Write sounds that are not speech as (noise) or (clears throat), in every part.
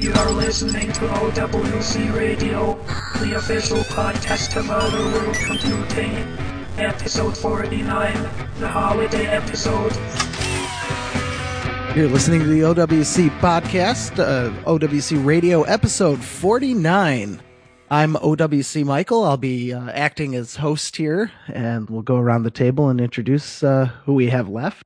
You are listening to OWC Radio, the official podcast of Other World Computing. Episode 49, the holiday episode. You're listening to the OWC podcast, uh, OWC Radio, episode 49. I'm OWC Michael. I'll be uh, acting as host here, and we'll go around the table and introduce uh, who we have left.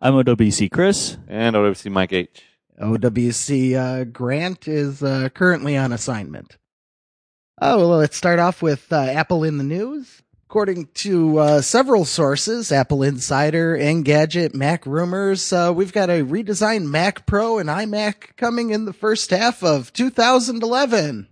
I'm OWC Chris. And OWC Mike H. OWC uh, Grant is uh, currently on assignment. Oh, well, let's start off with uh, Apple in the news. According to uh, several sources, Apple Insider, Engadget, Mac Rumors, uh, we've got a redesigned Mac Pro and iMac coming in the first half of 2011.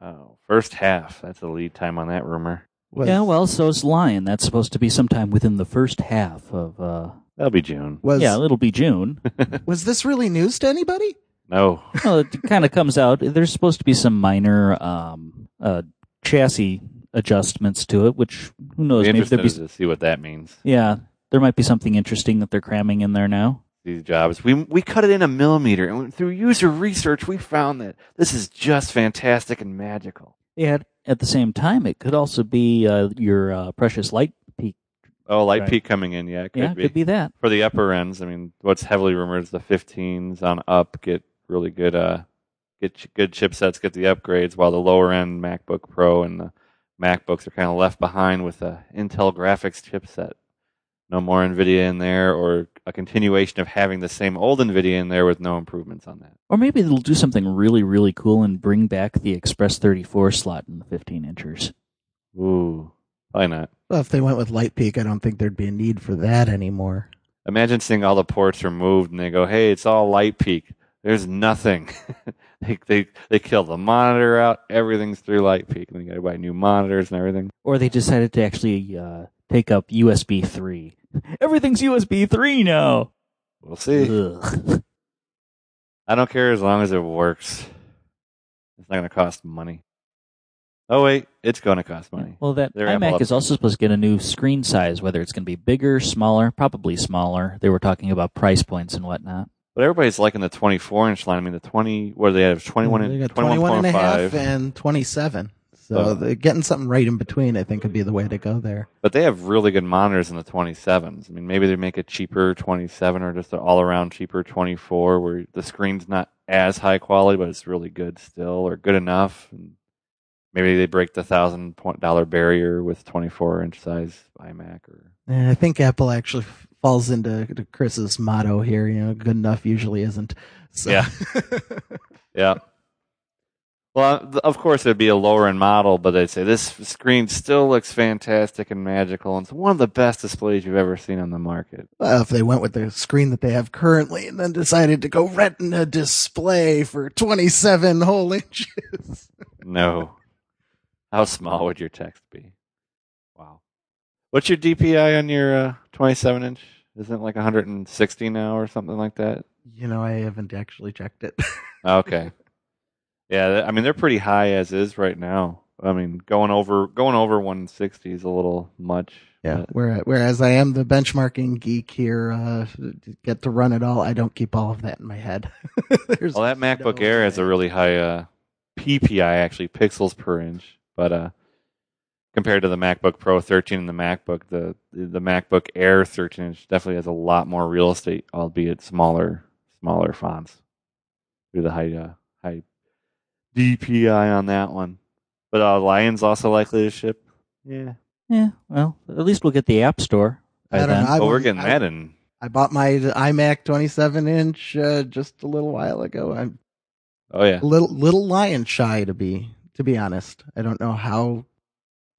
Wow. First half. That's the lead time on that rumor. Was, yeah, well, so so's Lion. That's supposed to be sometime within the first half of. That'll be June. was, Yeah, it'll be June. (laughs) was this really news to anybody? No. well, it kind of comes out. There's supposed to be some minor um, uh, chassis adjustments to it, which who knows? Be Maybe there'll be. to see what that means. Yeah, there might be something interesting that they're cramming in there now. Steve Jobs. We we cut it in a millimeter, and through user research, we found that this is just fantastic and magical. Yeah. At the same time, it could also be uh, your uh, precious light peak. Oh, light Right. peak coming in. Yeah, it could yeah, be. could be that. for the upper ends. I mean, what's heavily rumored is the 15s on up get really good uh get ch- good chipsets, get the upgrades, while the lower end MacBook Pro and the MacBooks are kind of left behind with a Intel graphics chipset. No more NVIDIA in there, or a continuation of having the same old NVIDIA in there with no improvements on that. Or maybe they'll do something really, really cool and bring back the Express 34 slot in the 15 inchers. Ooh, probably not. Well, if they went with Light Peak, I don't think there'd be a need for that anymore. Imagine seeing all the ports removed and they go, "Hey, it's all light peak. There's nothing." (laughs) they they they kill the monitor out. Everything's through light peak, and they got to buy new monitors and everything. Or they decided to actually uh, take up USB 3. (laughs) Everything's USB 3 now. We'll see. Ugh. (laughs) I don't care as long as it works. It's not going to cost money. Oh wait, it's going to cost money. Well, that They're Apple iMac is also supposed to get a new screen size, whether it's going to be bigger, smaller, probably smaller. They were talking about price points and whatnot. But everybody's liking the 24 inch line. I mean, the 20. What do they have? 21 they and got 21 and a half and 27. So Oh. the- getting something right in between, I think, would be the way to go there. But they have really good monitors in the 27s. I mean, maybe they make a cheaper 27 or just an all around cheaper 24 where the screen's not as high quality, but it's really good still or good enough. And maybe they break the thousand dollar barrier with 24 inch size iMac or. And I think Apple actually falls into Chris's motto here. You know, good enough usually isn't. So. Yeah. (laughs) Yeah. Well, uh, of course, it'd be a lower end model, but they'd say this screen still looks fantastic and magical, and it's one of the best displays you've ever seen on the market. well, if they went with the screen that they have currently and then decided to go Retina display for 27 whole inches. No. How small would your text be? Wow. What's your DPI on your uh, 27 inch? Isn't it like 160 now or something like that? You know, I haven't actually checked it. (laughs) Okay. yeah, I mean they're pretty high as is right now. I mean going over going over 160 is a little much. Yeah. but- whereas I am the benchmarking geek here, uh, get to run it all. I don't keep all of that in my head. (laughs) Well, that MacBook no Air has a really high uh, PPI, actually pixels per inch, but uh, compared to the MacBook Pro 13 and the MacBook, the the MacBook Air 13 inch definitely has a lot more real estate, albeit smaller smaller fonts. through the high uh, high DPI on that one, but uh, Lion's also likely to ship. Yeah, Yeah, well, at least we'll get the App Store. I don't know. I but we're getting I- that in. I bought my iMac 27 inch uh, just a little while ago. I'm Oh yeah, little little lion shy to be to be honest. I don't know how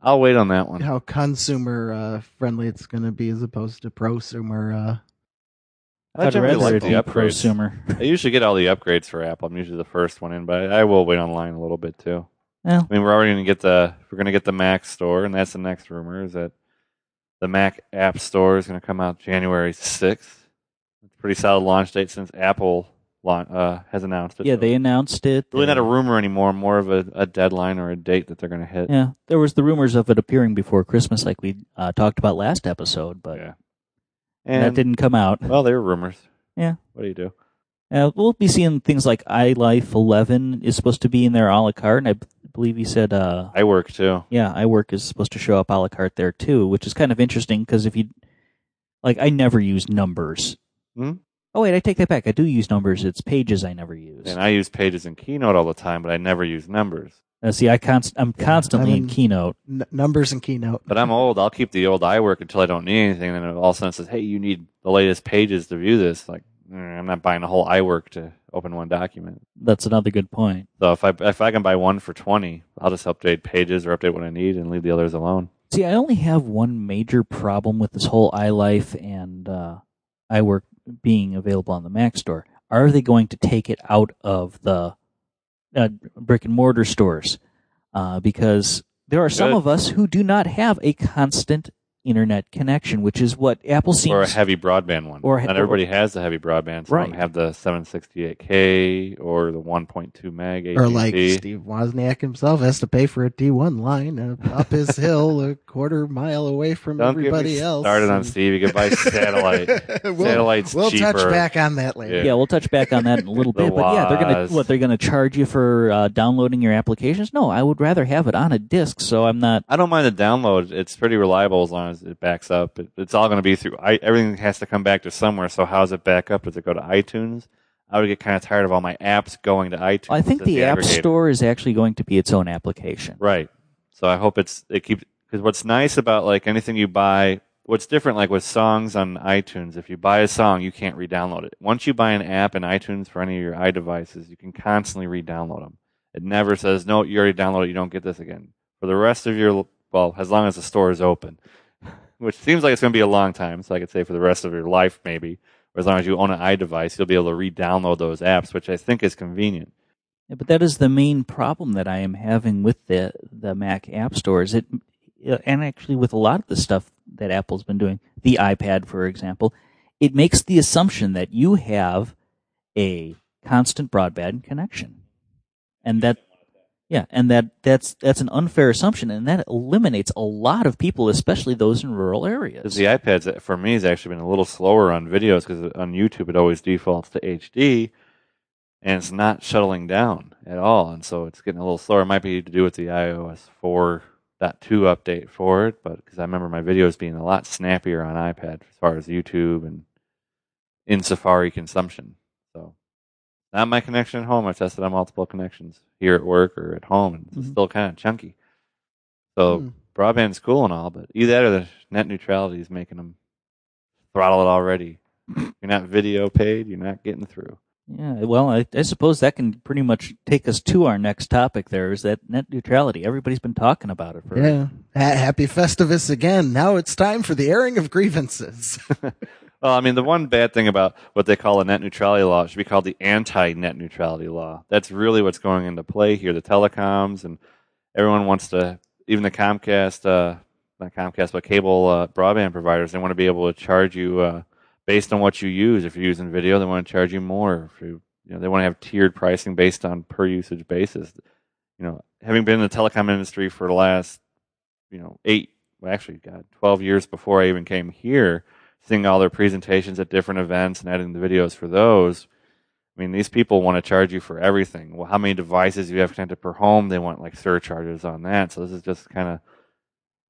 I'll wait on that one. how consumer uh, friendly it's going to be as opposed to prosumer. Uh, I I'd generally rather like it the be upgrades. prosumer. I usually get all the upgrades for Apple. I'm usually the first one in, but I will wait online a little bit too. Well, I mean, we're already going to get the we're going to get the Mac Store, and that's the next rumor is that the Mac App Store is going to come out January sixth. It's a pretty solid launch date since Apple laun- uh, has announced it. yeah, they announced it. really not a rumor anymore, more of a, a deadline or a date that they're going to hit. Yeah, there was the rumors of it appearing before Christmas, like we uh, talked about last episode, but Yeah. that didn't come out. well, they were rumors. Yeah. What do you do? Uh, we'll be seeing things like iLife 11 is supposed to be in there a la carte, and I b- believe he said, uh, iWork too. yeah, iWork is supposed to show up a la carte there too, which is kind of interesting because if you, like, I never use numbers. Hmm? Oh wait, I take that back. I do use numbers. It's pages I never use. And I use pages in Keynote all the time, but I never use numbers. Uh, see, I const- I'm constantly I'm in in- Keynote. N- numbers and keynote. But I'm old. I'll keep the old iWork until I don't need anything. And then all of a sudden it says, hey, you need the latest pages to view this. Like, mm, I'm not buying a whole iWork to open one document. That's another good point. So if I if I can buy one for 20, I'll just update pages or update what I need and leave the others alone. See, I only have one major problem with this whole iLife and uh, iWork being available on the Mac store. Are they going to take it out of the uh, brick and mortar stores? Uh, because there are some of us who do not have a constant internet connection, which is what Apple seems. or a heavy broadband one. or- Not everybody has the heavy broadband. Some Right. have the 768K or the 1.2 meg AT&T. Or like Steve Wozniak himself has to pay for a T1 line up his (laughs) hill a quarter mile away from Don't everybody get me else. started on Steve. You can buy (laughs) satellite. we'll, Satellite's we'll touch back on that later. Yeah. yeah, we'll touch back on that in a little (laughs) bit. But yeah, they're gonna what they're gonna charge you for uh, downloading your applications. No, I would rather have it on a disk, so I'm not. I don't mind the download. It's pretty reliable as long it backs up. It, it's all going to be through. I, everything has to come back to somewhere. So how does it back up? Does it go to iTunes? I would get kind of tired of all my apps going to iTunes. I think as the App aggregator. Store is actually going to be its own application. Right. So I hope it's it keeps because what's nice about like anything you buy, what's different like with songs on iTunes. If you buy a song, you can't re-download it. Once you buy an app in iTunes for any of your iDevices, you can constantly re-download them. It never says no, you already downloaded. it, You don't get this again for the rest of your well, as long as the store is open, which seems like it's going to be a long time. So I could say for the rest of your life maybe. Or as long as you own an iDevice, you'll be able to re-download those apps, which I think is convenient. Yeah, but that is the main problem that I am having with the the Mac App Store. Is it, uh, and actually with a lot of the stuff that Apple's been doing, the iPad, for example, it makes the assumption that you have a constant broadband connection, and that, yeah, and that that's that's an unfair assumption, and that eliminates a lot of people, especially those in rural areas. The iPads, uh, for me, has actually been a little slower on videos because uh, on YouTube it always defaults to HD, and it's not shuttling down at all, and so it's getting a little slower. It might be to do with the iOS 4.2 update for it, but because I remember my videos being a lot snappier on iPad as far as YouTube and in Safari consumption. So, not my connection at home. I tested on multiple connections here at work or at home, and it's Mhm. still kind of chunky. So Hmm. broadband's cool and all, but either that or the net neutrality is making them throttle it already. (clears throat) you're not video paid, you're not getting through. Yeah, well, I, I suppose that can pretty much take us to our next topic. There is that net neutrality. Everybody's been talking about it for Yeah. Ha- happy Festivus again. Now it's time for the airing of grievances. (laughs) Well, I mean, the one bad thing about what they call a net neutrality law should be called the anti-net neutrality law. That's really what's going into play here. The telecoms and everyone wants to, even the Comcast, uh, not Comcast, but cable uh, broadband providers, they want to be able to charge you uh, based on what you use. If you're using video, they want to charge you more. If you, you know, they want to have tiered pricing based on per usage basis. You know, having been in the telecom industry for the last, you know, eight, well, actually, God, twelve years before I even came here seeing all their presentations at different events and editing the videos for those. I mean, these people want to charge you for everything. Well, how many devices you have connected per home? They want like surcharges on that. So this is just kind of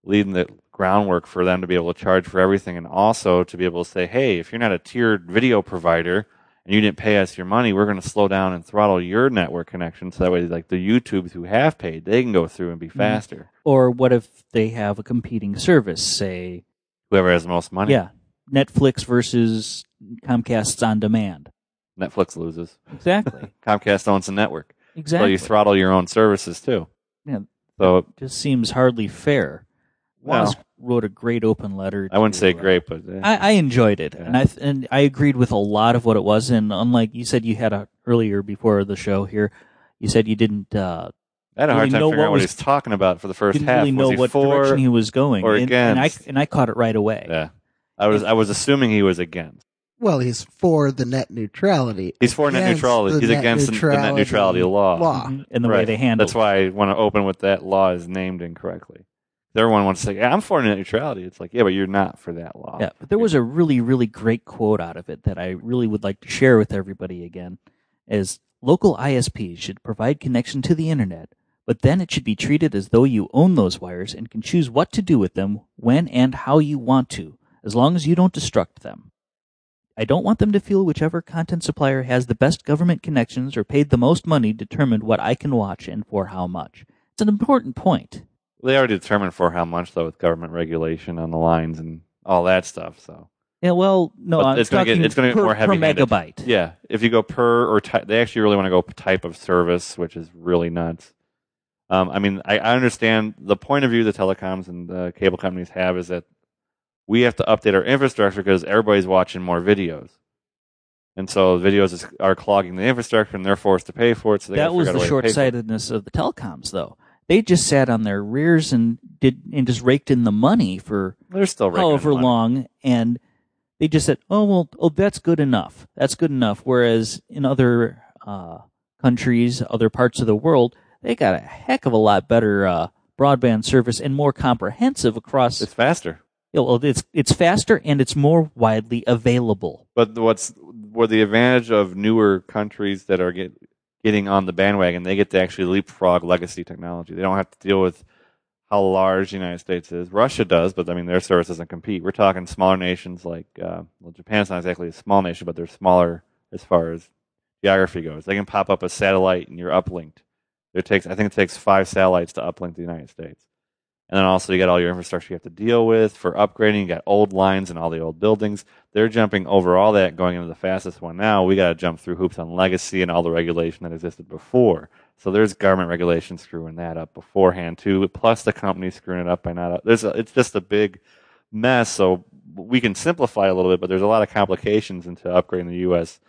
leading the groundwork for them to be able to charge for everything, and also to be able to say, hey, if you're not a tiered video provider and you didn't pay us your money, we're going to slow down and throttle your network connection. So that way, like the YouTubes who have paid, they can go through and be mm-hmm. faster. Or what if they have a competing service, say, Whoever has the most money, yeah, Netflix versus Comcast's on demand. Netflix loses. Exactly. (laughs) Comcast owns the network. exactly. So you throttle your own services too. Yeah. So it Just seems hardly fair. Well- wrote a great open letter. I wouldn't to, say uh, great, but. I, I enjoyed it, Yeah. and I and I agreed with a lot of what it was. And unlike you said, you had a earlier before the show here, you said you didn't uh, I had a hard really time know figuring what out what he was- he's talking about for the 1st didn't half. really know what for? direction he was going, or and, and I and I caught it right away. yeah, I was I was assuming he was against. well, he's for the net neutrality. He's for net against neutrality. the He's net against the- the net neutrality law. law. Mhm. And the way Right. they handled. That's why I want to open with that law is named incorrectly. Everyone wants to say, yeah, I'm for net neutrality. It's like, yeah, but you're not for that law. Yeah, but there was a really, really great quote out of it that I really would like to share with everybody again. Is local ISPs should provide connection to the internet, but then it should be treated as though you own those wires and can choose what to do with them when and how you want to, as long as you don't destruct them. I don't want them to feel whichever content supplier has the best government connections or paid the most money determined what I can watch and for how much. It's an important point. They already determined for how much, though, with government regulation on the lines and all that stuff. So, Yeah, well, no, it's gonna get- talking it's gonna get per, more heavy-handed. megabyte. yeah, if you go per or ty- they actually really want to go type of service, which is really nuts. Um, I mean, I, I understand the point of view the telecoms and the cable companies have is that we have to update our infrastructure because everybody's watching more videos. And so videos is, are clogging the infrastructure, and they're forced to pay for it. So they that was the a way to pay for it. short-sightedness of the telecoms, though. They just sat on their rears and did and just raked in the money for They're still raking in however long, and they just said, "Oh well, oh that's good enough. That's good enough." Whereas in other uh, countries, other parts of the world, they got a heck of a lot better uh, broadband service and more comprehensive across. It's faster. Well, it's it's faster and it's more widely available. But what's where the advantage of newer countries that are get, getting on the bandwagon, they get to actually leapfrog legacy technology. They don't have to deal with how large the United States is. Russia does, but I mean their service doesn't compete. We're talking smaller nations like uh, well, Japan's not exactly a small nation, but they're smaller as far as geography goes. They can pop up a satellite and you're uplinked. It takes I think it takes five satellites to uplink the United States. And then also you got all your infrastructure you have to deal with for upgrading. You got old lines and all the old buildings. They're jumping over all that, going into the fastest one now. We got to jump through hoops on legacy and all the regulation that existed before. So there's government regulation screwing that up beforehand too. Plus the company screwing it up by not. There's a, it's just a big mess. So we can simplify a little bit, but there's a lot of complications into upgrading the U.S.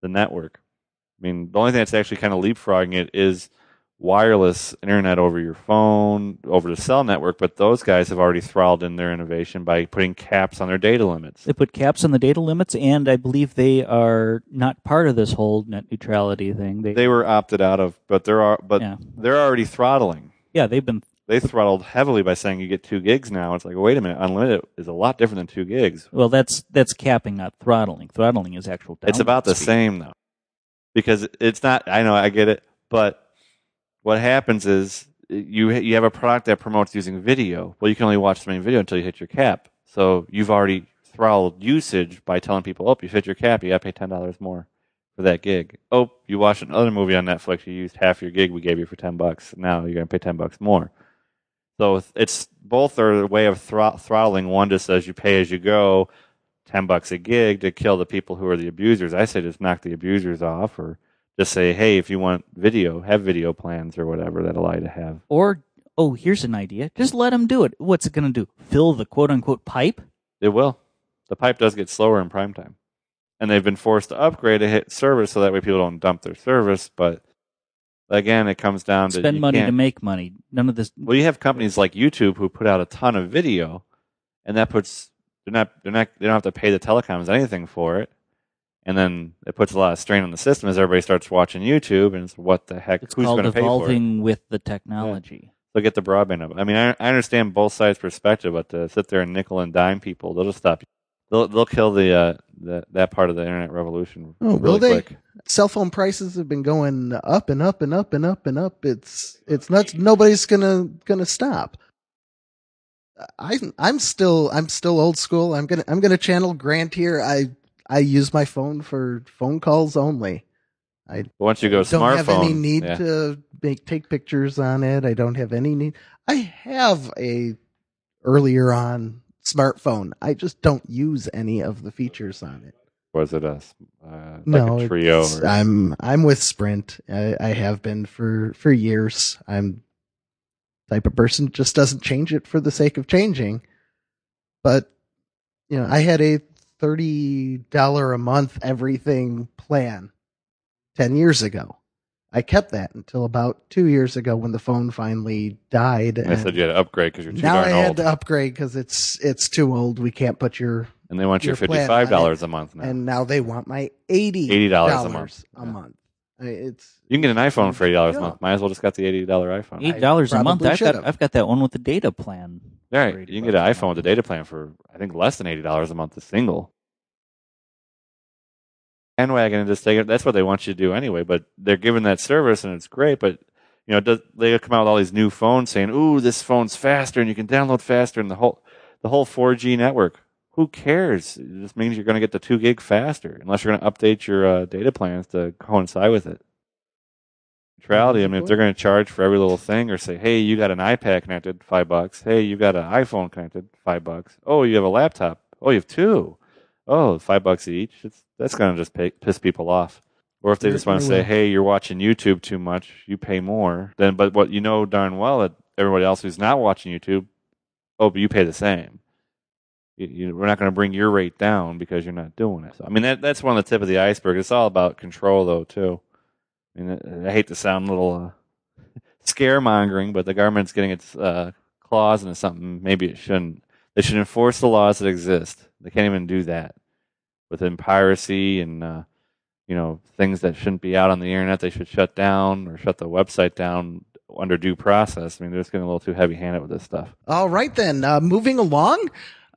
the network. I mean, the only thing that's actually kind of leapfrogging it is wireless internet over your phone, over the cell network, but those guys have already throttled in their innovation by putting caps on their data limits. They put caps on the data limits, and I believe they are not part of this whole net neutrality thing. They, They were opted out of, but they're al- but Yeah. they're already throttling. yeah, they've been They throttled heavily by saying you get two gigs now. It's like, wait a minute, unlimited is a lot different than two gigs. well. That's that's capping, not throttling. Throttling is actual. It's about the speed. same though, because it's not. I know, I get it, but what happens is you you have a product that promotes using video. Well, you can only watch so many video until you hit your cap. So you've already throttled usage by telling people, "Oh, you hit your cap. You got to pay ten dollars more for that gig." Oh, you watched another movie on Netflix. You used half your gig we gave you for ten bucks. Now you're going to pay ten bucks more. So it's both are a way of throt- throttling. One just says you pay as you go, ten bucks a gig to kill the people who are the abusers. I say just knock the abusers off, or just say, hey, if you want video, have video plans or whatever that allow you to have. Or oh, here's an idea. Just let them do it. What's it going to do? Fill the quote unquote pipe? It will. The pipe does get slower in prime time, and they've been forced to upgrade a hit service so that way people don't dump their service. But again, it comes down to Spend money to make money. None of this. Well, you have companies like YouTube who put out a ton of video, and that puts they're not they're not they don't have to pay the telecoms anything for it, and then it puts a lot of strain on the system as everybody starts watching YouTube, and it's what the heck? It's who's called going to pay for it? evolving with the technology. They'll get the broadband up. I mean, I, I understand both sides' perspective, but to sit there and nickel and dime people, they'll just stop. They'll they'll kill the uh the, that part of the internet revolution. Oh, really will they? Quick. Cell phone prices have been going up and up and up and up and up. It's it's nuts. Nobody's gonna gonna stop. I I'm still I'm still old school. I'm gonna I'm gonna channel Grant here. I I use my phone for phone calls only. But once you go don't smartphone, have any need yeah. to make take pictures on it. I don't have any need. I have a earlier on smartphone. I just don't use any of the features on it. was it a uh, like no, a Treo? Or, I'm I'm with Sprint. I, I have been for for years. I'm type of person just doesn't change it for the sake of changing. But you know, I had a thirty dollar a month everything plan ten years ago. I kept that until about two years ago when the phone finally died. and they said you had to upgrade because you're too now I darn had old, to upgrade because it's it's too old. We can't put your and they want you your fifty plan five on dollars a month now. and now they want my eighty $80 a month. a Yeah. month. I- It's You can get an iPhone for eighty dollars a Yeah. month. Might as well just got the eighty dollar iPhone. Eight dollars a month. I've got should've. I've got that one with the data plan. All right, you can get an iPhone with a data plan for I think less than eighty dollars a month. A single. Bandwagon and just take it. That's what they want you to do anyway. But they're giving that service and it's great. But you know, does, they come out with all these new phones saying, "Ooh, this phone's faster and you can download faster," and the whole the whole 4G network. Who cares? It just means you're going to get the two gig faster, unless you're going to update your uh, data plans to coincide with it. Neutrality. I mean, if they're going to charge for every little thing, or say, "Hey, you got an iPad connected, five bucks. Hey, you got an iPhone connected, five bucks. Oh, you have a laptop. Oh, you have two. Oh, five bucks each. It's that's going to just pay, piss people off. Or if they just want to say, "Hey, you're watching YouTube too much. You pay more." Then, but what you know darn well that everybody else who's not watching YouTube, oh, but you pay the same. You, you, we're not going to bring your rate down because you're not doing it. So, I mean, that that's one of the tip of the iceberg. It's all about control, though, too. I mean, I hate to sound a little uh, (laughs) scaremongering, but the government's getting its uh, claws into something. Maybe it shouldn't. They should enforce the laws that exist. They can't even do that within piracy and uh, you know things that shouldn't be out on the internet. They should shut down or shut the website down under due process. I mean, they're just getting a little too heavy-handed with this stuff. All right, then. Uh, moving along.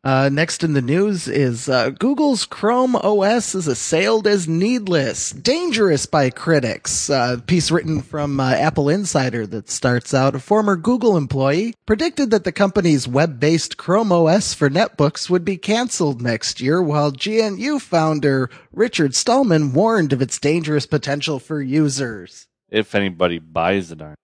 Uh, next in the news is uh, Google's Chrome OS is assailed as needless, dangerous by critics. Uh, piece written from uh, Apple Insider that starts out a former Google employee predicted that the company's web-based Chrome OS for netbooks would be canceled next year, while GNU founder Richard Stallman warned of its dangerous potential for users. If anybody buys darn,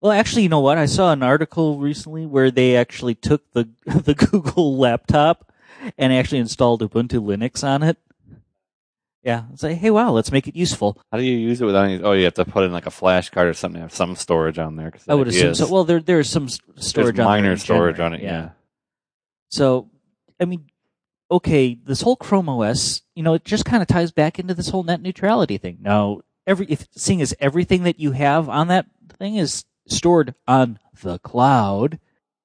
Well, actually, you know what? I saw an article recently where they actually took the (laughs) the Google laptop and actually installed Ubuntu Linux on it. Yeah, it's like, hey, wow, let's make it useful. how do you use it without any? Oh, you have to put in like a flash card or something to have some storage on there. I would assume is- so. Well, there there's some storage there's on there minor in storage general, on it. Yeah. So, I mean, okay, this whole Chrome OS, you know, it just kind of ties back into this whole net neutrality thing. Now, every if seeing as everything that you have on that thing is stored on the cloud,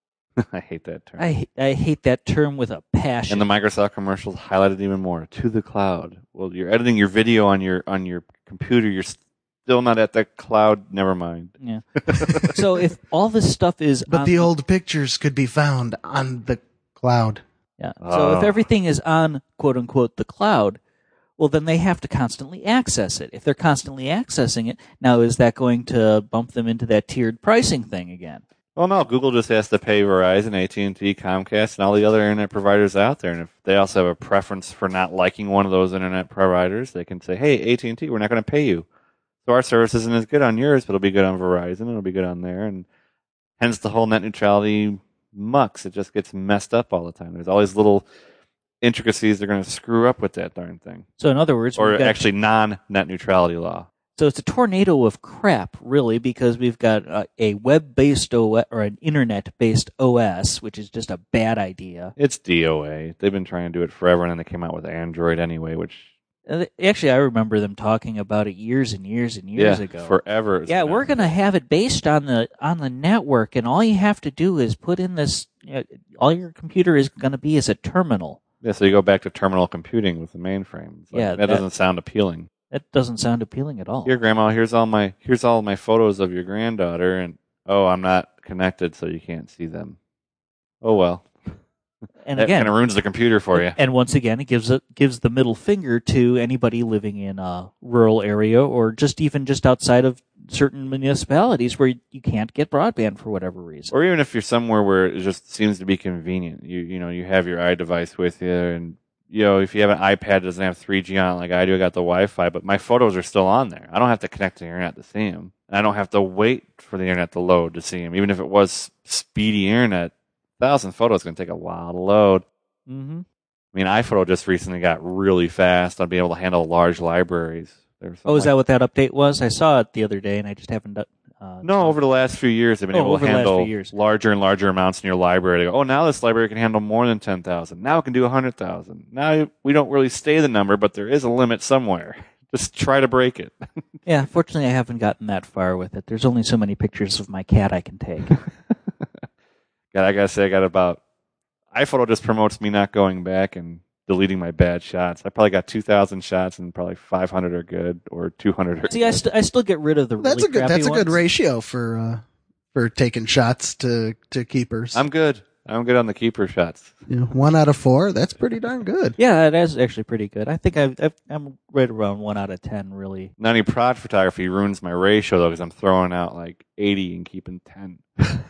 (laughs) I hate that term. I I hate that term with a passion. and the Microsoft commercials highlighted even more to the cloud. Well, you're editing your video on your on your computer. You're still not at the cloud. Never mind. yeah. (laughs) so if all this stuff is But on the old pictures could be found on the cloud. Yeah. So if Oh. everything is on quote unquote the cloud, well then they have to constantly access it. If they're constantly accessing it, now is that going to bump them into that tiered pricing thing again? Well, no. Google just has to pay Verizon, AT and T, Comcast, and all the other internet providers out there. And if they also have a preference for not liking one of those internet providers, they can say, "Hey, AT and T, we're not going to pay you. So our service isn't as good on yours, but it'll be good on Verizon. It'll be good on there." And hence the whole net neutrality mucks. It just gets messed up all the time. There's all these little intricacies they're going to screw up with that darn thing, So in other words, or got- actually non-net neutrality law. so it's a tornado of crap, really, because we've got uh, a web-based OS or an internet-based OS, which is just a bad idea. It's DOA. They've been trying to do it forever, and then they came out with Android anyway, which Uh, Actually, I remember them talking about it years and years and years yeah, ago. forever. yeah, we're going to have it based on the on the network, and all you have to do is put in this. Uh, all your computer is going to be is a terminal. Yeah, so you go back to terminal computing with the mainframe. It's like, Yeah, that, that- doesn't sound appealing. That doesn't sound appealing at all. Here, Grandma, here's all my here's all my photos of your granddaughter, and oh, I'm not connected, so you can't see them. Oh well, (laughs) and that again, kind of ruins the computer for you. and once again, it gives it gives the middle finger to anybody living in a rural area or just even just outside of certain municipalities where you can't get broadband for whatever reason. Or even if you're somewhere where it just seems to be convenient, you you know you have your iDevice with you, and you know if you have an iPad that doesn't have 3G on it like I do, I got the Wi-Fi, but my photos are still on there. I don't have to connect to the internet to see them, and I don't have to wait for the internet to load to see them. Even if it was speedy internet, thousand photos going to take a while to load. mm-hmm. I mean, iPhoto just recently got really fast on being able to handle large libraries. There's Oh, is that what that update was? I saw it the other day, and I just haven't. done- Uh, No, over the last few years, they've been Oh, able to the last few handle years. larger and larger amounts in your library. They go, oh, now this library can handle more than 10,000. Now it can do 100,000. Now we don't really stay the number, but there is a limit somewhere. (laughs) Just try to break it. (laughs) Yeah, fortunately, I haven't gotten that far with it. There's only so many pictures of my cat I can take. (laughs) God, I gotta say, I got about iPhoto just promotes me not going back and deleting my bad shots. I probably got 2,000 shots and probably 500 are good or 200 are See, I, st- I still get rid of the. That's really a good. crappy That's a good ones. ratio for uh, for taking shots to to keepers. I'm good. I'm good on the keeper shots. You know, one out of four. That's pretty darn good. Yeah, that is actually pretty good. I think I've, I've, I'm right around one out of ten. Really. Not any prod photography ruins my ratio though because I'm throwing out like 80 and keeping 10. (laughs)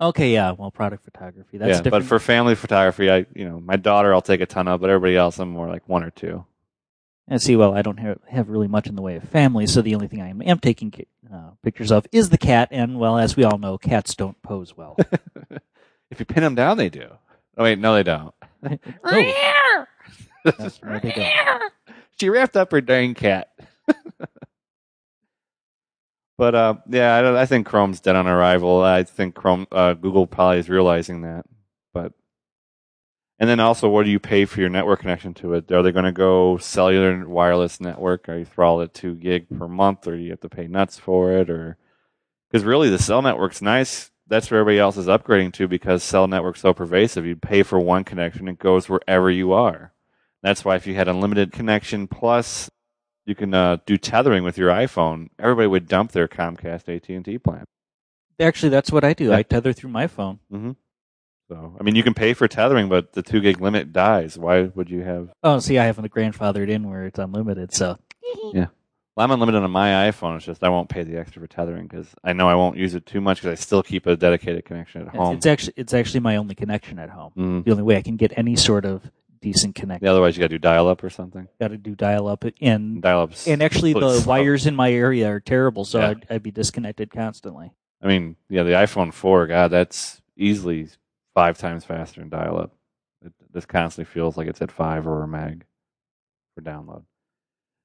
Okay, yeah. Well, product photography. That's yeah, different. but for family photography, I you know my daughter I'll take a ton of, but everybody else I'm more like one or two. And see, well, I don't have, have really much in the way of family, so the only thing I am, am taking uh, pictures of is the cat. And well, as we all know, cats don't pose well. (laughs) if you pin them down, they do. Oh wait, no, they don't. (laughs) no, no, they don't. she wrapped up her dang cat. (laughs) but uh, yeah, I, I think Chrome's dead on arrival. I think Chrome, uh, Google probably is realizing that. But and then also, what do you pay for your network connection to it? Are they going to go cellular wireless network? Are you throttle at two gig per month, or do you have to pay nuts for it? Or because really, the cell network's nice. That's where everybody else is upgrading to because cell network's so pervasive. You pay for one connection, it goes wherever you are. That's why if you had unlimited connection plus you can uh, do tethering with your iPhone, everybody would dump their Comcast AT and T plan. Actually, that's what I do. Yeah. I tether through my phone. So I mean, you can pay for tethering, but the two gig limit dies. Why would you have? Oh, see, I have the grandfathered in where it's unlimited. So (laughs) yeah, Well, I'm unlimited on my iPhone. It's just I won't pay the extra for tethering because I know I won't use it too much because I still keep a dedicated connection at home. it's actually it's actually my only connection at home. Mm. The only way I can get any sort of decent connection. Yeah, otherwise you got to do dial up or something. Got to do dial up and Dial ups. and actually the slow. wires in my area are terrible, so Yeah. I'd, I'd be disconnected constantly. I mean, yeah, the iPhone 4, God, that's easily five times faster than dial up. It, this constantly feels like it's at five or a meg for download.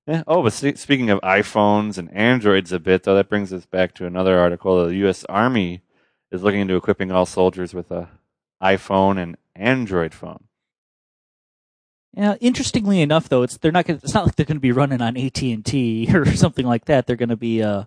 Yeah. Oh, but speaking of iPhones and Androids a bit, though, that brings us back to another article. The U.S. Army is looking into equipping all soldiers with a iPhone and Android phone. Yeah, interestingly enough, though, it's they're not. Gonna, it's not like they're going to be running on AT and T (laughs) or something like that. They're going to be. Uh,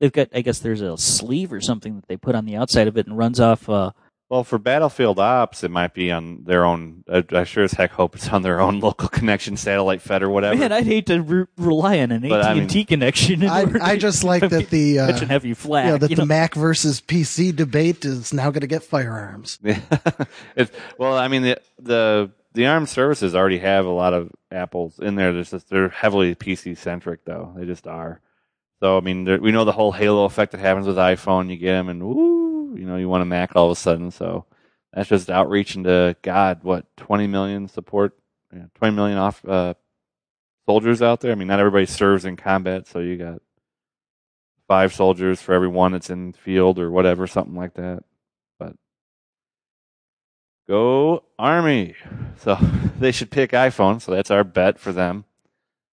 they've got. I guess there's a sleeve or something that they put on the outside of it and runs off. Uh, Well, for battlefield ops, it might be on their own. I, I sure as heck hope it's on their own (laughs) local connection, satellite fed or whatever. man, I'd hate to re- rely on an But, AT and T connection. I, I just like have (laughs) that the uh, and heavy you flag. know, that the know? Mac versus PC debate is now going to get firearms. Yeah. it, well, I mean the the the armed services already have a lot of apples in there. Just, they're heavily PC centric though. They just are. So I mean, we know the whole halo effect that happens with iPhone. You get them and woo, you know, you want a Mac all of a sudden. So that's just outreach into God, what 20 million support, yeah, 20 million off uh, soldiers out there. I mean, not everybody serves in combat, so you got five soldiers for every one that's in field or whatever, something like that. But go Army. So (laughs) they should pick iPhone. So that's our bet for them.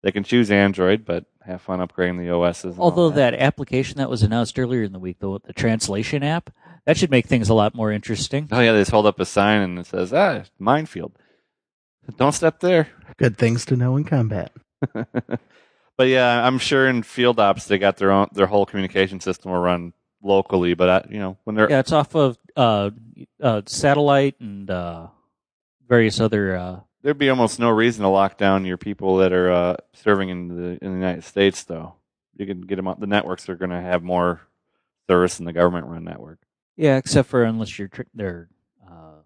They can choose Android, but have fun upgrading the OSs. and all Although that application that was announced earlier in the week, though, the translation app, that should make things a lot more interesting. Oh yeah, they just hold up a sign and it says, "Ah, minefield. Don't step there." Good things to know in combat. (laughs) (laughs) but yeah, I'm sure in field ops they got their own their whole communication system will run locally. But I, you know, when they're Yeah, it's off of uh, uh, satellite and uh, various other. Uh, there'd be almost no reason to lock down your people that are uh, serving in the in the United States, though. You can get them on the networks are going to have more service than the government run network. yeah, except for unless you're tr- they're uh,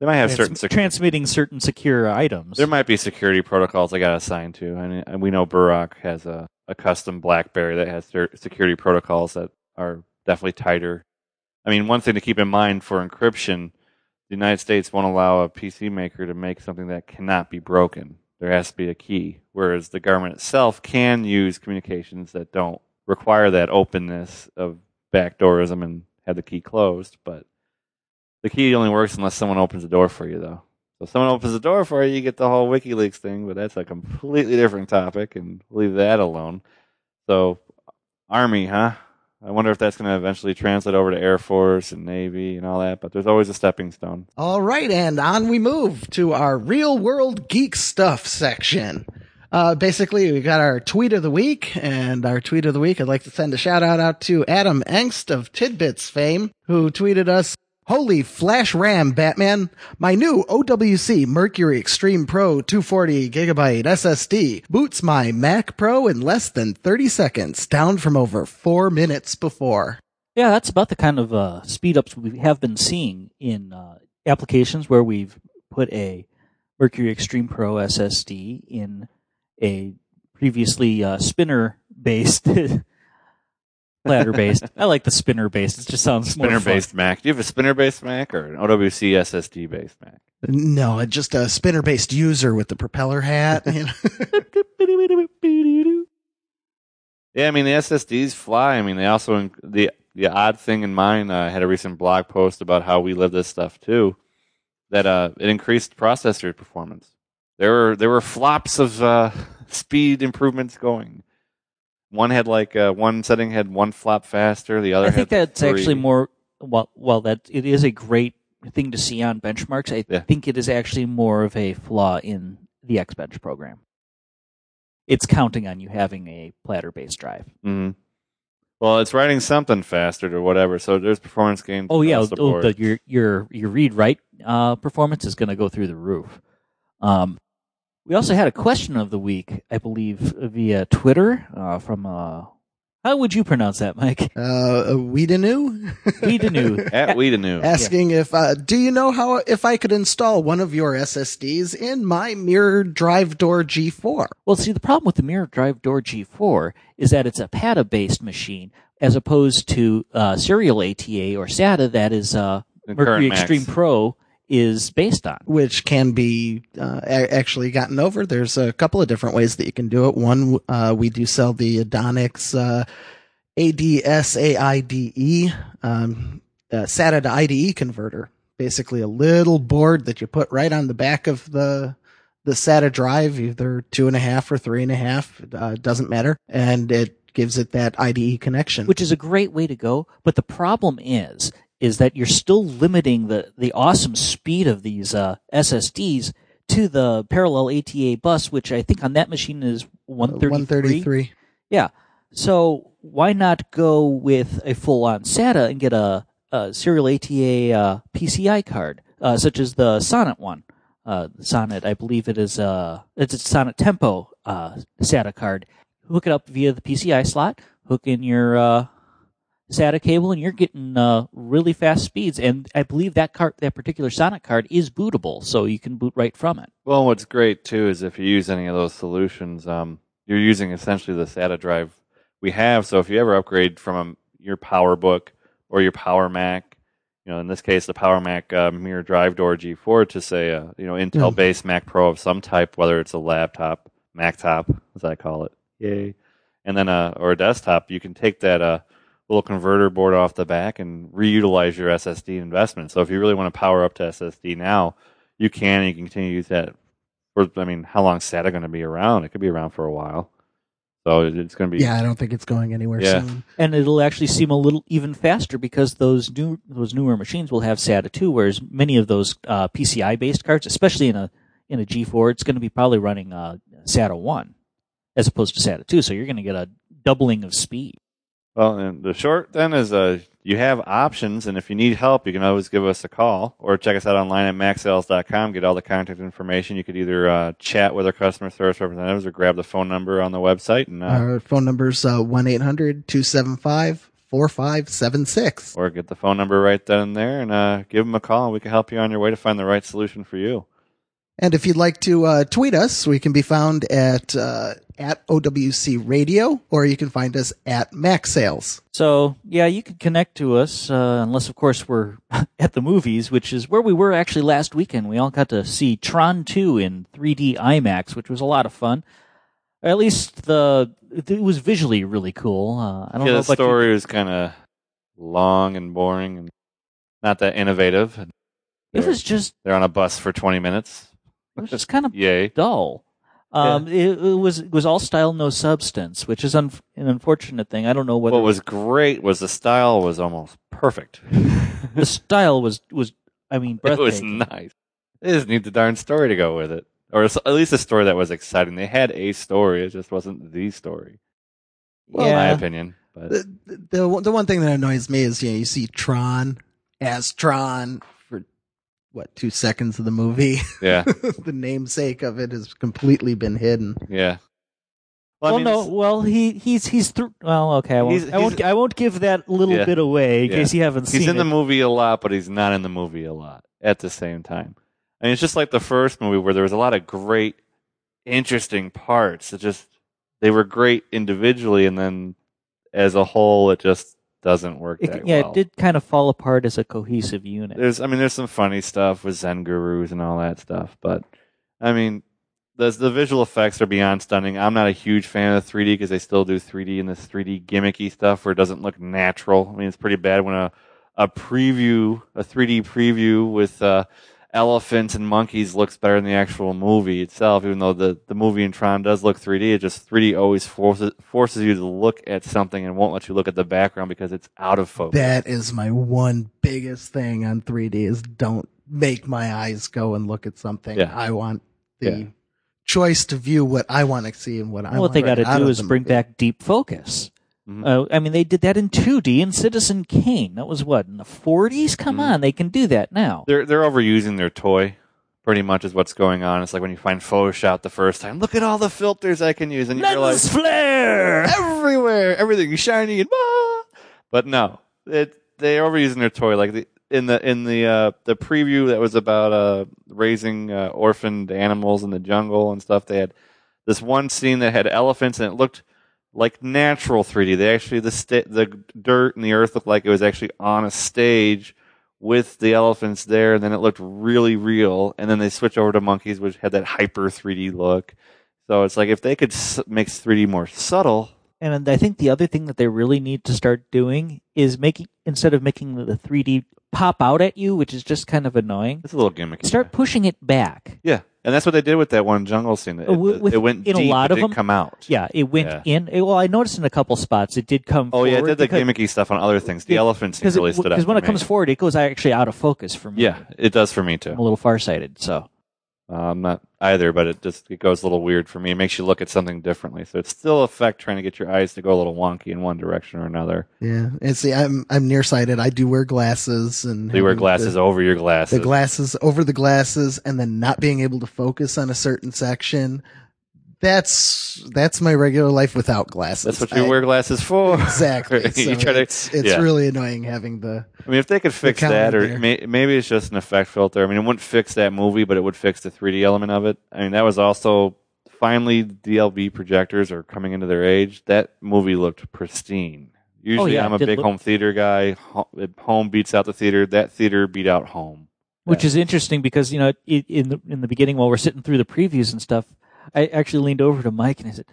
They might have trans- certain sec- transmitting certain secure items. there might be security protocols they got assigned to. I mean, and we know Barack has a, a custom BlackBerry that has security protocols that are definitely tighter. I mean, one thing to keep in mind for encryption, the United States won't allow a PC maker to make something that cannot be broken. There has to be a key, whereas the government itself can use communications that don't require that openness of backdoorism and have the key closed. But the key only works unless someone opens the door for you, though. So if someone opens the door for you, you get the whole WikiLeaks thing, but that's a completely different topic, and leave that alone. So, Army, huh? I wonder if that's going to eventually translate over to Air Force and Navy and all that, but there's always a stepping stone. All right, and on we move to our real world geek stuff section. Uh, basically, we got our tweet of the week, and our tweet of the week, I'd like to send a shout out out to Adam Engst of Tidbits fame, who tweeted us, Holy flash RAM, Batman! My new OWC Mercury Extreme Pro 240 gigabyte SSD boots my Mac Pro in less than 30 seconds, down from over four minutes before. Yeah, that's about the kind of uh, speed ups we have been seeing in uh, applications where we've put a Mercury Extreme Pro SSD in a previously uh, spinner based, (laughs) platter based. I like the spinner based. It just sounds more Spinner fun. based Mac. Do you have a spinner based Mac or an OWC SSD based Mac? No, just a spinner based user with the propeller hat. you know. (laughs) Yeah, I mean the SSDs fly. I mean they also the the odd thing in mine. uh, I had a recent blog post about how we live this stuff too. That uh, it increased processor performance. There were there were flops of uh, (laughs) speed improvements going. One had like uh, one setting had one flop faster. The other I think that's three. actually more well. Well, that it is a great thing to see on benchmarks. I Yeah. think it is actually more of a flaw in the Xbench program. It's counting on you having a platter-based drive. Mhm. Well, it's writing something faster or whatever, so there's performance gains. Oh yeah, the oh, the, your your your read write uh, performance is going to go through the roof. Um, we also had a question of the week, I believe, via Twitter uh, from. Uh, how would you pronounce that, Mike? Uh, Weedanu Weedanu. (laughs) At Weedanu. (laughs) asking if uh, do you know how if I could install one of your SSDs in my Mirror Drive Door G4? Well, see, the problem with the Mirror Drive Door G4 is that it's a PATA based machine as opposed to uh, serial ATA or SATA that is uh, Mercury. Extreme Pro is based on. which can be uh, a- actually gotten over. There's a couple of different ways that you can do it. One, uh, we do sell the Addonics uh, ADSAIDE um, uh, SATA to IDE converter. Basically, a little board that you put right on the back of the the SATA drive, either two and a half or three and a half, uh, doesn't matter, and it gives it that IDE connection. which is a great way to go. But the problem is, is that you're still limiting the the awesome speed of these uh, SSDs to the parallel ATA bus, which I think on that machine is 133. 133. Yeah. So why not go with a full on SATA and get a, a serial ATA uh, PCI card, uh, such as the Sonnet one? Uh, Sonnet, I believe it is. Uh, it's a Sonnet Tempo uh, SATA card. Hook it up via the PCI slot. Hook in your uh, SATA cable, and you're getting uh, really fast speeds. And I believe that card, that particular Sonnet card, is bootable, so you can boot right from it. Well, what's great too is if you use any of those solutions, um, you're using essentially the SATA drive we have. So if you ever upgrade from um your PowerBook or your Power Mac, you know, in this case, the Power Mac uh, Mirror Drive Door G4 to say, a you know, Intel based Mac Pro of some type, whether it's a laptop, Mac top, as I call it, yay, and then uh, or a desktop, you can take that uh, little converter board off the back and reutilize your SSD investment. So if you really want to power up to SSD now, you can. and You can continue to use that. For, I mean, how long is SATA going to be around? It could be around for a while. So it's going to be. Yeah, I don't think it's going anywhere Yeah. soon. and it'll actually seem a little even faster because those new those newer machines will have SATA 2, whereas many of those uh, PCI based cards, especially in a in a G4, it's going to be probably running uh, SATA 1 as opposed to SATA 2. So you're going to get a doubling of speed. Well, and the short then is uh, you have options, and if you need help, you can always give us a call or check us out online at macsales.com. Get all the contact information. You could either uh, chat with our customer service representatives or grab the phone number on the website, and uh, Our phone number is 1 800 275 4576. or get the phone number right then and there, and uh, give them a call, and we can help you on your way to find the right solution for you. And if you'd like to uh, tweet us, we can be found at uh, at OWC Radio, or you can find us at MacSales. So yeah, you can connect to us uh, unless, of course, we're (laughs) at the movies, which is where we were actually last weekend. We all got to see Tron 2 in 3D IMAX, which was a lot of fun. At least the it was visually really cool. Uh, I don't Yeah, know the about you- story was kind of long and boring and not that innovative. It They're- was just they're on a bus for 20 minutes. It was just kind of Yay. dull. Um, it, it was it was all style, no substance, which is un- an unfortunate thing. I don't know whether What was great was the style was almost perfect. (laughs) the style was was. I mean, it was nice. They just need the darn story to go with it, or at least a story that was exciting. They had a story; it just wasn't the story, Well, in my opinion. But The, the the one thing that annoys me is you know you see Tron, as Tron for what two seconds of the movie. (laughs) Yeah, the namesake of it has completely been hidden. yeah. Well, I mean, no. Well, he he's he's through. Well, okay. I won't. He's- I won't. I won't give that little Yeah. bit away in Yeah. case you haven't seen he's in it. the movie a lot, but he's not in the movie a lot at the same time. I mean, it's just like the first movie where there was a lot of great, interesting parts. It just they were great individually, and then as a whole, it just doesn't work It- yeah, well. it did kind of fall apart as a cohesive unit. There's, I mean, there's some funny stuff with Zen gurus and all that stuff, but I mean, the the visual effects are beyond stunning. I'm not a huge fan of the 3D because they still do 3D and this 3D gimmicky stuff where it doesn't look natural. I mean, it's pretty bad when a a preview, a 3D preview with uh, elephants and monkeys looks better than the actual movie itself. Even though the the movie in Tron does look 3D, it just 3D always forces forces you to look at something and won't let you look at the background because it's out of focus. That is my one biggest thing on 3D is don't make my eyes go and look at something. Yeah. I want the Yeah. choice to view what I want to see and what I Well, want what they got to do is bring movie. back deep focus. Mhm. Uh, I mean, they did that in 2D in Citizen Kane. That was what in the 40s. Come Mhm. on, they can do that now. they're they're overusing their toy. Pretty much is what's going on. It's like when you find Photoshop the first time. Look at all the filters I can use, and you Lens realize flare. everywhere, everything shiny and. Ah! But no, it they're overusing their toy. Like the, in the in the uh, the preview that was about uh, raising uh, orphaned animals in the jungle and stuff. They had this one scene that had elephants, and it looked like natural 3D. They actually the sta- the dirt and the earth looked like it was actually on a stage with the elephants there, and then it looked really real. And then they switch over to monkeys, which had that hyper 3D look. So it's like if they could s- make 3D more subtle, And I think the other thing that they really need to start doing is making instead of making the 3D pop out at you, which is just kind of annoying, it's a little gimmicky. start pushing it back. yeah, and that's what they did with that one jungle scene. It, with- it went in a lot of didn't them- come out. Yeah, it went Yeah. in. it- well, I noticed in a couple spots it did come. Oh yeah, it did the gimmicky stuff on other things. The elephant scene really stood out. because when for it comes forward, it goes actually out of focus for me. yeah, it does for me too. I'm a little farsighted. So Uh, I'm not either, but it just it goes a little weird for me. It makes you look at something differently. So it's still effect trying to get your eyes to go a little wonky in one direction or another. Yeah, and see, I'm I'm nearsighted. I do wear glasses, and So you wear glasses The, over your glasses. the glasses over the glasses, and then not being able to focus on a certain section. That's that's my regular life without glasses. That's what you I- wear glasses for. (laughs) Exactly. (laughs) So you try to, it's it's yeah. really annoying having the I mean, if they could fix counter that, or may, maybe it's just an effect filter. I mean, it wouldn't fix that movie, but it would fix the 3D element of it. I mean, that was also finally DLP projectors are coming into their age. That movie looked pristine. Oh, Usually, yeah, I'm a big look- home theater guy. Home beats out the theater. That theater beat out home. which is interesting because you know i in the in the beginning while we're sitting through the previews and stuff, I actually leaned over to Mike and I said,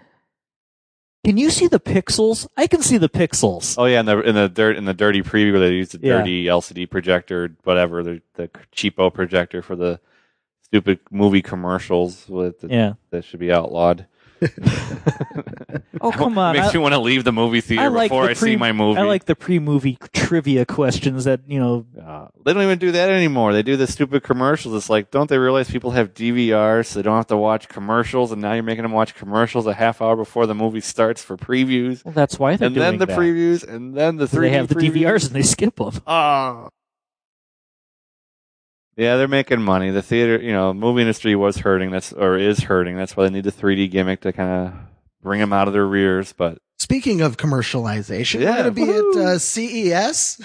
"Can you see the pixels? I can see the pixels." Oh yeah, in the in the dirt in the dirty preview where they used the Yeah. dirty LCD projector, whatever the the cheapo projector for the stupid movie commercials with the, Yeah. that should be outlawed. (laughs) Oh come on! Makes I, me want to leave the movie theater I like before the I see my movie. I like the pre-movie trivia questions that you know. Uh, they don't even do that anymore. They do the stupid commercials. It's like, don't they realize people have DVRs, so they don't have to watch commercials, and now you're making them watch commercials a half hour before the movie starts for previews, Well, that's why they're and doing then the that. previews, and then the three. they have the DVRs and they skip them. Oh. Yeah, they're making money. The theater, you know, movie industry was hurting. That's or is hurting. That's why they need the 3D gimmick to kind of bring them out of their rears. But Speaking of commercialization, Yeah, we're going to be woohoo. at uh, CES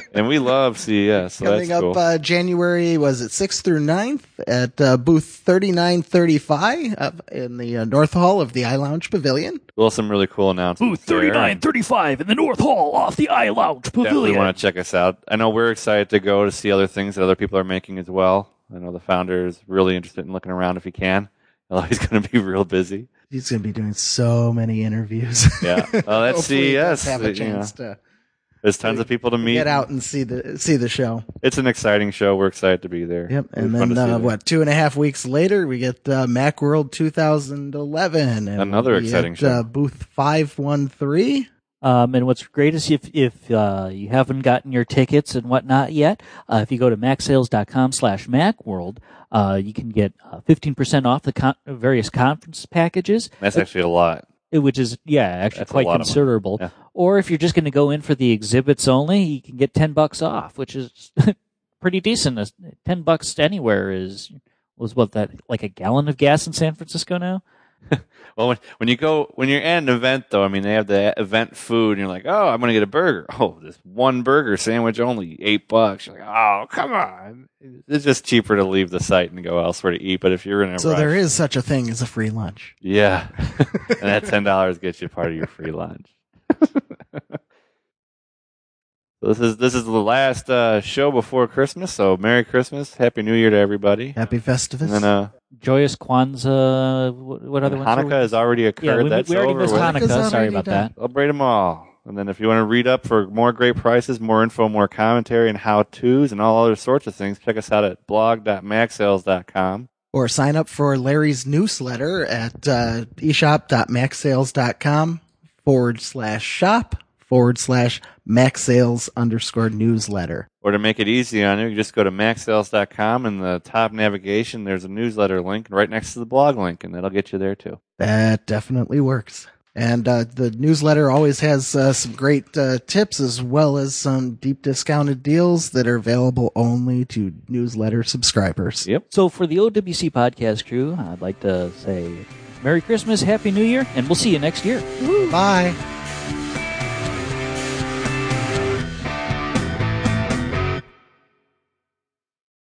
(laughs) (laughs) and we love CES. So coming that's up cool. uh, January, was it 6th through 9th at uh, booth 3935 uh, in the uh, North Hall of the iLounge Pavilion. well, some really cool announcements. Booth 3935 in the North Hall off the iLounge Definitely Pavilion. want to check us out. I know we're excited to go to see other things that other people are making as well. I know the founder is really interested in looking around if he can. Although he's going to be real busy. He's going to be doing so many interviews. (laughs) Yeah. (laughs) Well, that's Hopefully he does CES, Have a chance to There's tons of people to meet. get out and see the see the show. It's an exciting show. We're excited to be there. Yep. And then to see uh, what? Two and a half weeks later, we get uh, MacWorld 2011. And Another exciting at, show. Uh, booth 513. Um, and what's great is if if uh, you haven't gotten your tickets and whatnot yet, uh, if you go to macsales.com slash macworld, uh, you can get uh, 15% off the con- various conference packages. That's actually a lot. Which is yeah, actually That's quite lot of money. considerable. Yeah. Or if you're just going to go in for the exhibits only, you can get ten bucks off, which is (laughs) pretty decent. Uh, Ten bucks anywhere is was what that like a gallon of gas in San Francisco now. (laughs) Well, when, when you go when you're at an event, though, I mean, they have the event food, and you're like, "Oh, I'm gonna get a burger." (laughs) Oh, this one burger sandwich only eight bucks. You're like, "Oh, come on!" It's just cheaper to leave the site and go elsewhere to eat. But if you're in a So rush, there is such a thing as a free lunch. yeah, (laughs) and that ten dollars gets you part of your free lunch. This is this is the last uh, show before Christmas. So Merry Christmas, Happy New Year to everybody. Happy Festivus. And uh, Joyous Kwanzaa. What, what other ones? were Hanukkah we- has already occurred. Yeah, we, That's we already over missed with. Hanukkah. Sorry already about done. that. Celebrate them all. And then if you want to read up for more great prices, more info, more commentary, and how-tos, and all other sorts of things, check us out at blog.macsales.com. or sign up for Larry's newsletter at uh, eshop.macsales.com forward slash shop forward slash macsales underscore newsletter. Or to make it easy on you, you just go to macsales.com and the top navigation, there's a newsletter link right next to the blog link, and that'll get you there too. That definitely works. And uh, the newsletter always has uh, some great uh, tips as well as some deep discounted deals that are available only to newsletter subscribers. Yep. So for the OWC podcast crew, I'd like to say Merry Christmas, Happy New Year, and we'll see you next year. Bye.